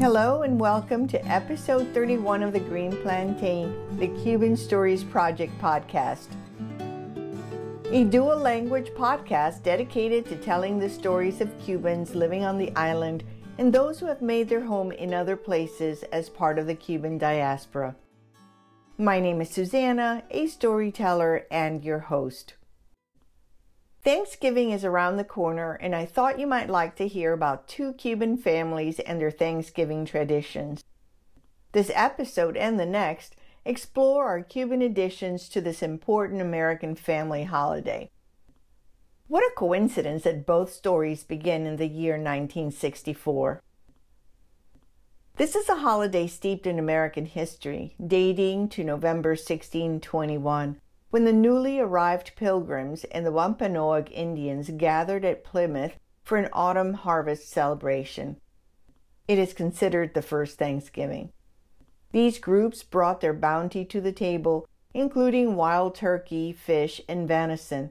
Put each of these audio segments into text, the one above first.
Hello and welcome to episode 31 of The Green Plantain, the Cuban Stories Project podcast. A dual language podcast dedicated to telling the stories of Cubans living on the island and those who have made their home in other places as part of the Cuban diaspora. My name is Susanna, a storyteller and your host. Thanksgiving is around the corner, and I thought you might like to hear about two Cuban families and their Thanksgiving traditions. This episode and the next explore our Cuban additions to this important American family holiday. What a coincidence that both stories begin in the year 1964. This is a holiday steeped in American history, dating to November 1621 when the newly arrived pilgrims and the Wampanoag Indians gathered at Plymouth for an autumn harvest celebration. It is considered the first Thanksgiving. These groups brought their bounty to the table, including wild turkey, fish, and venison.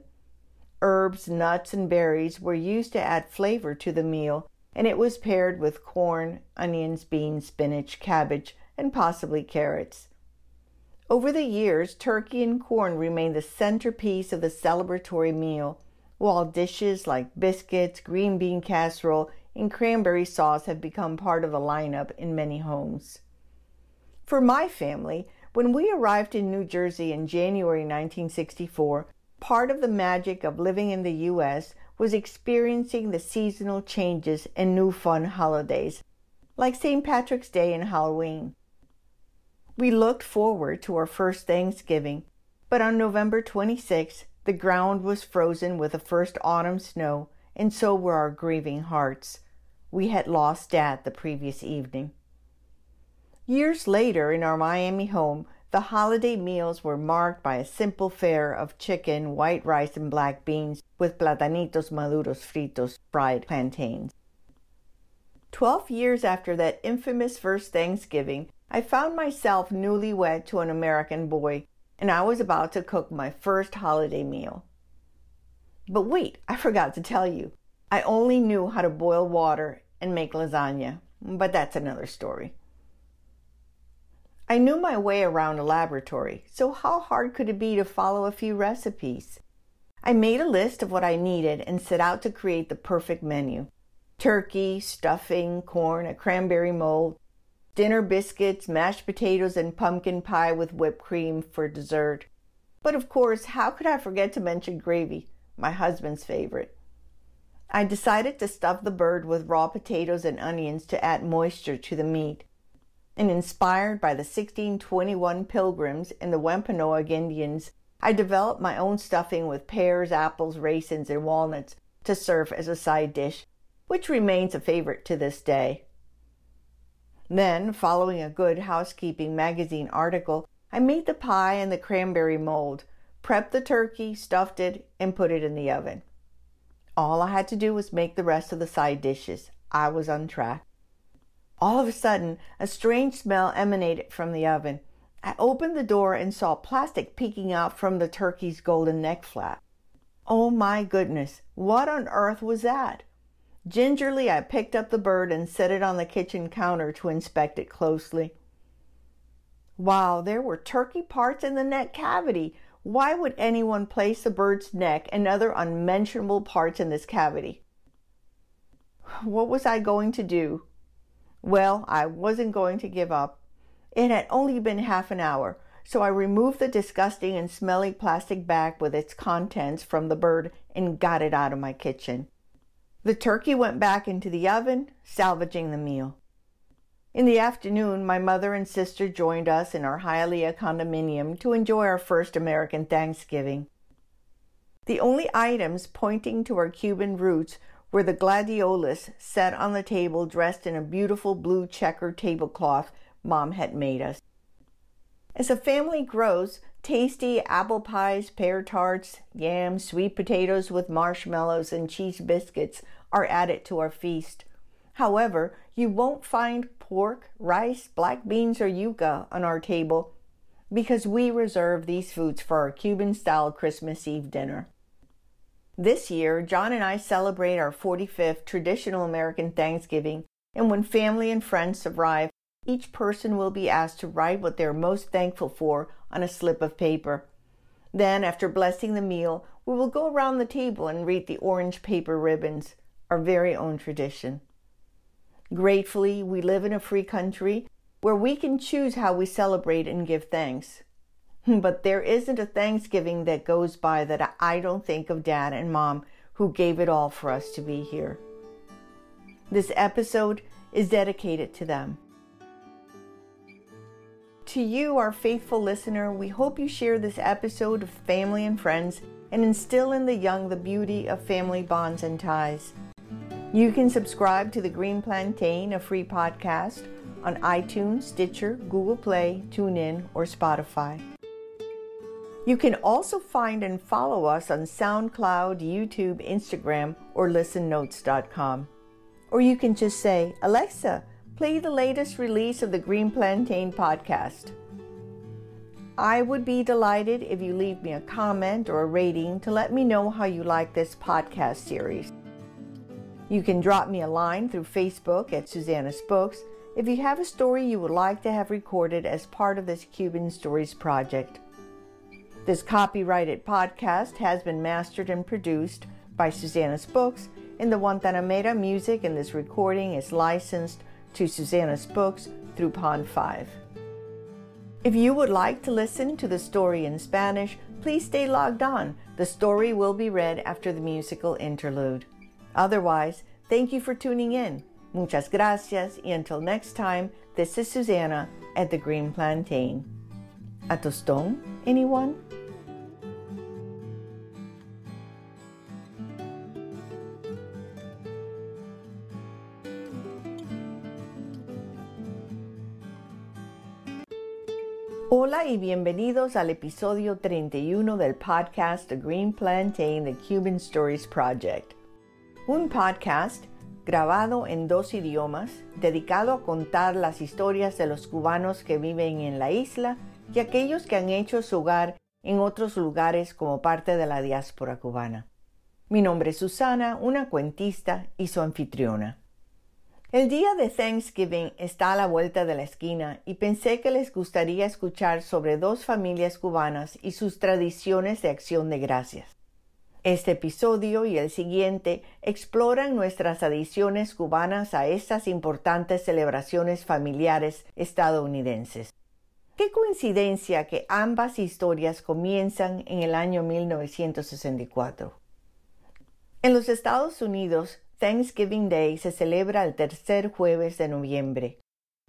Herbs, nuts, and berries were used to add flavor to the meal, and it was paired with corn, onions, beans, spinach, cabbage, and possibly carrots. Over the years, turkey and corn remained the centerpiece of the celebratory meal, while dishes like biscuits, green bean casserole, and cranberry sauce have become part of the lineup in many homes. For my family, when we arrived in New Jersey in January 1964, part of the magic of living in the U.S. was experiencing the seasonal changes and new fun holidays, like St. Patrick's Day and Halloween. We looked forward to our first Thanksgiving, but on November 26th, the ground was frozen with the first autumn snow, and so were our grieving hearts. We had lost Dad the previous evening. Years later, in our Miami home, the holiday meals were marked by a simple fare of chicken, white rice, and black beans with platanitos maduros fritos, fried plantains. Twelve years after that infamous first Thanksgiving, I found myself newlywed to an American boy, and I was about to cook my first holiday meal. But wait, I forgot to tell you. I only knew how to boil water and make lasagna, but that's another story. I knew my way around a laboratory, so how hard could it be to follow a few recipes? I made a list of what I needed and set out to create the perfect menu turkey, stuffing, corn, a cranberry mold, dinner biscuits, mashed potatoes, and pumpkin pie with whipped cream for dessert. But of course, how could I forget to mention gravy, my husband's favorite? I decided to stuff the bird with raw potatoes and onions to add moisture to the meat. And inspired by the 1621 pilgrims and the Wampanoag Indians, I developed my own stuffing with pears, apples, raisins, and walnuts to serve as a side dish, which remains a favorite to this day. Then, following a good housekeeping magazine article, I made the pie in the cranberry mold, prepped the turkey, stuffed it, and put it in the oven. All I had to do was make the rest of the side dishes. I was on track. All of a sudden, a strange smell emanated from the oven. I opened the door and saw plastic peeking out from the turkey's golden neck flap. Oh my goodness, what on earth was that? Gingerly, I picked up the bird and set it on the kitchen counter to inspect it closely. Wow, there were turkey parts in the neck cavity. Why would anyone place the bird's neck and other unmentionable parts in this cavity? What was I going to do? Well, I wasn't going to give up. It had only been half an hour, so I removed the disgusting and smelly plastic bag with its contents from the bird and got it out of my kitchen. The turkey went back into the oven, salvaging the meal. In the afternoon, my mother and sister joined us in our Hialeah condominium to enjoy our first American Thanksgiving. The only items pointing to our Cuban roots were the gladiolus set on the table dressed in a beautiful blue checkered tablecloth Mom had made us. As a family grows, tasty apple pies, pear tarts, yams, sweet potatoes with marshmallows, and cheese biscuits are added to our feast. However, you won't find pork, rice, black beans, or yuca on our table because we reserve these foods for our Cuban style Christmas Eve dinner. This year, John and I celebrate our 45th traditional American Thanksgiving and when family and friends arrive, each person will be asked to write what they are most thankful for on a slip of paper. Then, after blessing the meal, we will go around the table and read the orange paper ribbons, our very own tradition. Gratefully, we live in a free country where we can choose how we celebrate and give thanks. But there isn't a Thanksgiving that goes by that I don't think of Dad and Mom who gave it all for us to be here. This episode is dedicated to them. To you, our faithful listener, we hope you share this episode of family and friends and instill in the young the beauty of family bonds and ties. You can subscribe to The Green Plantain, a free podcast, on iTunes, Stitcher, Google Play, TuneIn, or Spotify. You can also find and follow us on SoundCloud, YouTube, Instagram, or listennotes.com. Or you can just say, Alexa, play the latest release of the Green Plantain podcast. I would be delighted if you leave me a comment or a rating to let me know how you like this podcast series. You can drop me a line through Facebook at Susanna's Books if you have a story you would like to have recorded as part of this Cuban Stories project. This copyrighted podcast has been mastered and produced by Susanna's Books, and the Guantanamera music in this recording is licensed to Susanna's Books through Pond 5. If you would like to listen to the story in Spanish, please stay logged on. The story will be read after the musical interlude. Otherwise, thank you for tuning in. Muchas gracias, y until next time, this is Susanna at the Green Plantain. A tostón, anyone? Hola y bienvenidos al episodio 31 del podcast The Green Plantain, The Cuban Stories Project. Un podcast grabado en dos idiomas, dedicado a contar las historias de los cubanos que viven en la isla y aquellos que han hecho su hogar en otros lugares como parte de la diáspora cubana. Mi nombre es Susana, una cuentista y su anfitriona. El día de Thanksgiving está a la vuelta de la esquina y pensé que les gustaría escuchar sobre dos familias cubanas y sus tradiciones de acción de gracias. Este episodio y el siguiente exploran nuestras adiciones cubanas a estas importantes celebraciones familiares estadounidenses. Qué coincidencia que ambas historias comienzan en el año 1964. En los Estados Unidos, Thanksgiving Day se celebra el tercer jueves de noviembre.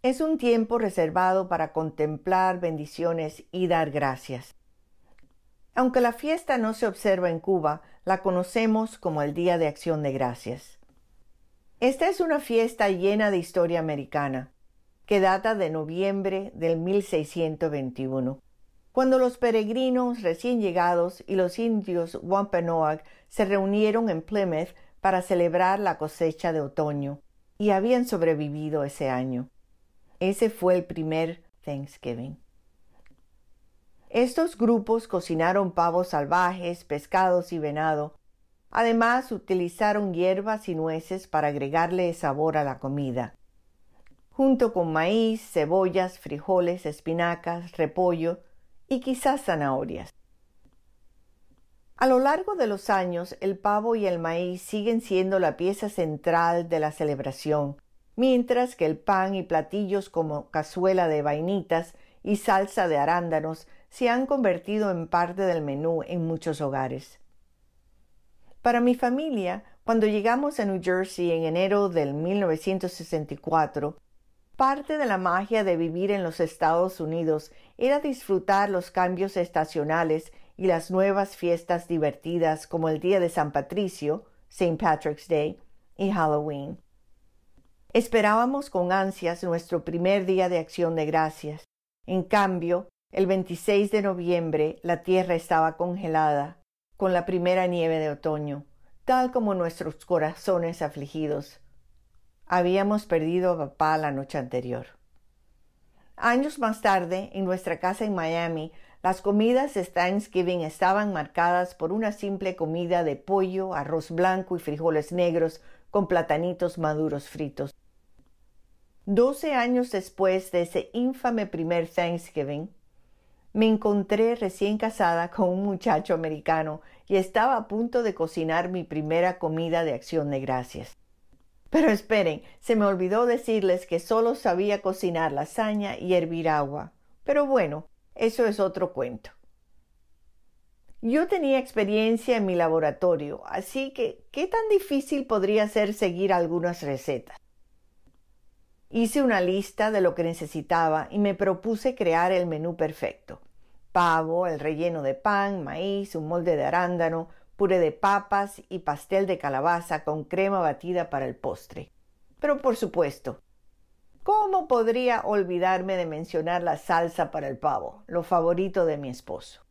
Es un tiempo reservado para contemplar bendiciones y dar gracias. Aunque la fiesta no se observa en Cuba, la conocemos como el Día de Acción de Gracias. Esta es una fiesta llena de historia americana, que data de noviembre del 1621, cuando los peregrinos recién llegados y los indios Wampanoag se reunieron en Plymouth para celebrar la cosecha de otoño y habían sobrevivido ese año. Ese fue el primer Thanksgiving. Estos grupos cocinaron pavos salvajes, pescados y venado. Además, utilizaron hierbas y nueces para agregarle sabor a la comida, junto con maíz, cebollas, frijoles, espinacas, repollo y quizás zanahorias. A lo largo de los años, el pavo y el maíz siguen siendo la pieza central de la celebración, mientras que el pan y platillos como cazuela de vainitas y salsa de arándanos se han convertido en parte del menú en muchos hogares. Para mi familia, cuando llegamos a New Jersey en enero del 1964, parte de la magia de vivir en los Estados Unidos era disfrutar los cambios estacionales y las nuevas fiestas divertidas como el Día de San Patricio, St. Patrick's Day, y Halloween. Esperábamos con ansias nuestro primer día de acción de gracias. En cambio, el 26 de noviembre la tierra estaba congelada, con la primera nieve de otoño, tal como nuestros corazones afligidos. Habíamos perdido a papá la noche anterior. Años más tarde, en nuestra casa en Miami, las comidas de Thanksgiving estaban marcadas por una simple comida de pollo, arroz blanco y frijoles negros con platanitos maduros fritos. Doce años después de ese infame primer Thanksgiving, me encontré recién casada con un muchacho americano y estaba a punto de cocinar mi primera comida de acción de gracias. Pero esperen, se me olvidó decirles que solo sabía cocinar lasaña y hervir agua. Pero bueno, eso es otro cuento. Yo tenía experiencia en mi laboratorio, así que ¿qué tan difícil podría ser seguir algunas recetas? Hice una lista de lo que necesitaba y me propuse crear el menú perfecto. Pavo, el relleno de pan, maíz, un molde de arándano, puré de papas y pastel de calabaza con crema batida para el postre. Pero por supuesto, ¿cómo podría olvidarme de mencionar la salsa para el pavo, lo favorito de mi esposo?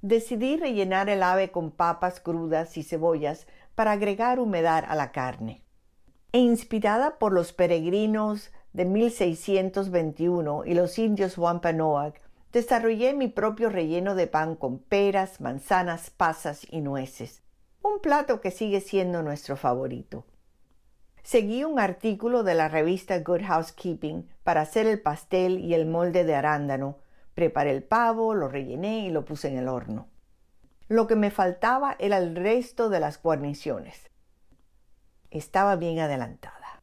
Decidí rellenar el ave con papas crudas y cebollas para agregar humedad a la carne e inspirada por los peregrinos de 1621 y los indios Wampanoag, desarrollé mi propio relleno de pan con peras, manzanas, pasas y nueces, un plato que sigue siendo nuestro favorito. Seguí un artículo de la revista Good Housekeeping para hacer el pastel y el molde de arándano, preparé el pavo, lo rellené y lo puse en el horno. Lo que me faltaba era el resto de las guarniciones estaba bien adelantada.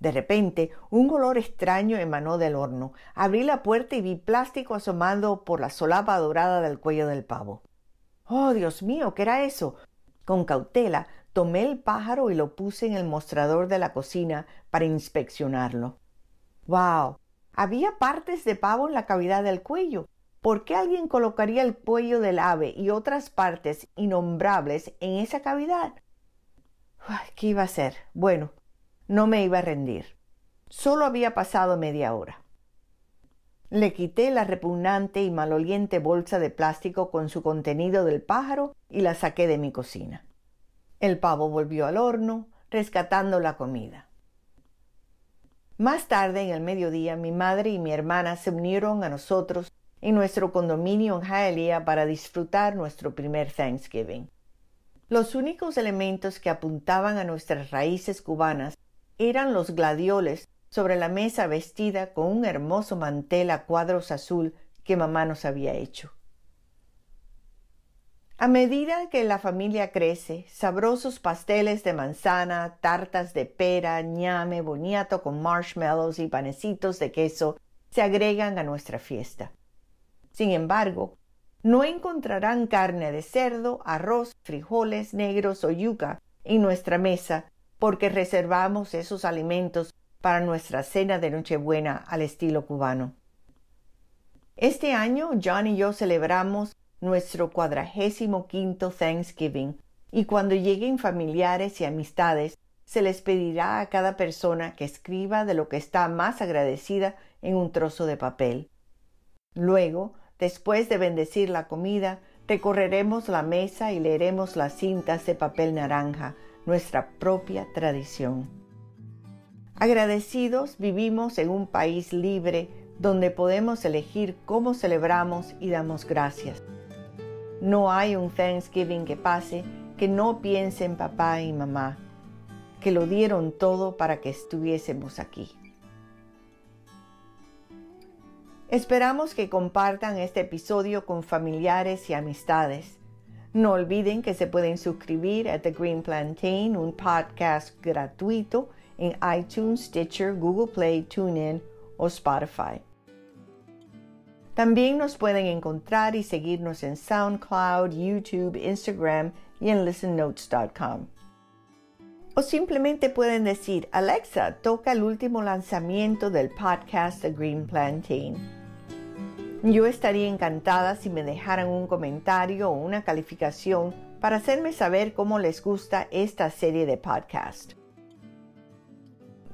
De repente, un olor extraño emanó del horno. Abrí la puerta y vi plástico asomando por la solapa dorada del cuello del pavo. ¡Oh, Dios mío! ¿Qué era eso? Con cautela, tomé el pájaro y lo puse en el mostrador de la cocina para inspeccionarlo. ¡Wow! Había partes de pavo en la cavidad del cuello. ¿Por qué alguien colocaría el cuello del ave y otras partes innombrables en esa cavidad? ¿Qué iba a hacer? Bueno, no me iba a rendir. Solo había pasado media hora. Le quité la repugnante y maloliente bolsa de plástico con su contenido del pájaro y la saqué de mi cocina. El pavo volvió al horno, rescatando la comida. Más tarde, en el mediodía, mi madre y mi hermana se unieron a nosotros en nuestro condominio en Hialeah para disfrutar nuestro primer Thanksgiving. Los únicos elementos que apuntaban a nuestras raíces cubanas eran los gladioles sobre la mesa vestida con un hermoso mantel a cuadros azul que mamá nos había hecho. A medida que la familia crece, sabrosos pasteles de manzana, tartas de pera, ñame, boniato con marshmallows y panecitos de queso se agregan a nuestra fiesta. Sin embargo, no encontrarán carne de cerdo, arroz, frijoles negros o yuca en nuestra mesa porque reservamos esos alimentos para nuestra cena de Nochebuena al estilo cubano. Este año John y yo celebramos nuestro cuadragésimo quinto Thanksgiving y cuando lleguen familiares y amistades se les pedirá a cada persona que escriba de lo que está más agradecida en un trozo de papel. Luego Después de bendecir la comida, recorreremos la mesa y leeremos las cintas de papel naranja, nuestra propia tradición. Agradecidos vivimos en un país libre donde podemos elegir cómo celebramos y damos gracias. No hay un Thanksgiving que pase que no piense en papá y mamá, que lo dieron todo para que estuviésemos aquí. Esperamos que compartan este episodio con familiares y amistades. No olviden que se pueden suscribir a The Green Plantain, un podcast gratuito en iTunes, Stitcher, Google Play, TuneIn o Spotify. También nos pueden encontrar y seguirnos en SoundCloud, YouTube, Instagram y en listennotes.com. O simplemente pueden decir, Alexa, toca el último lanzamiento del podcast The Green Plantain. Yo estaría encantada si me dejaran un comentario o una calificación para hacerme saber cómo les gusta esta serie de podcast.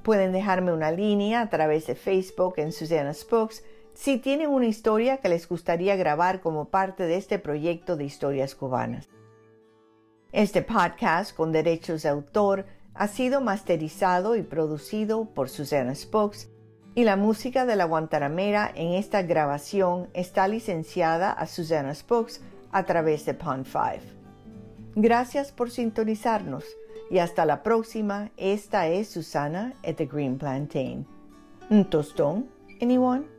Pueden dejarme una línea a través de Facebook en Susanna Spokes si tienen una historia que les gustaría grabar como parte de este proyecto de historias cubanas. Este podcast con derechos de autor ha sido masterizado y producido por Susanna Spokes y la música de la Guantanamera en esta grabación está licenciada a Susanna Spokes a través de Pond 5. Gracias por sintonizarnos. Y hasta la próxima, esta es Susana at the Green Plantain. Un tostón, anyone?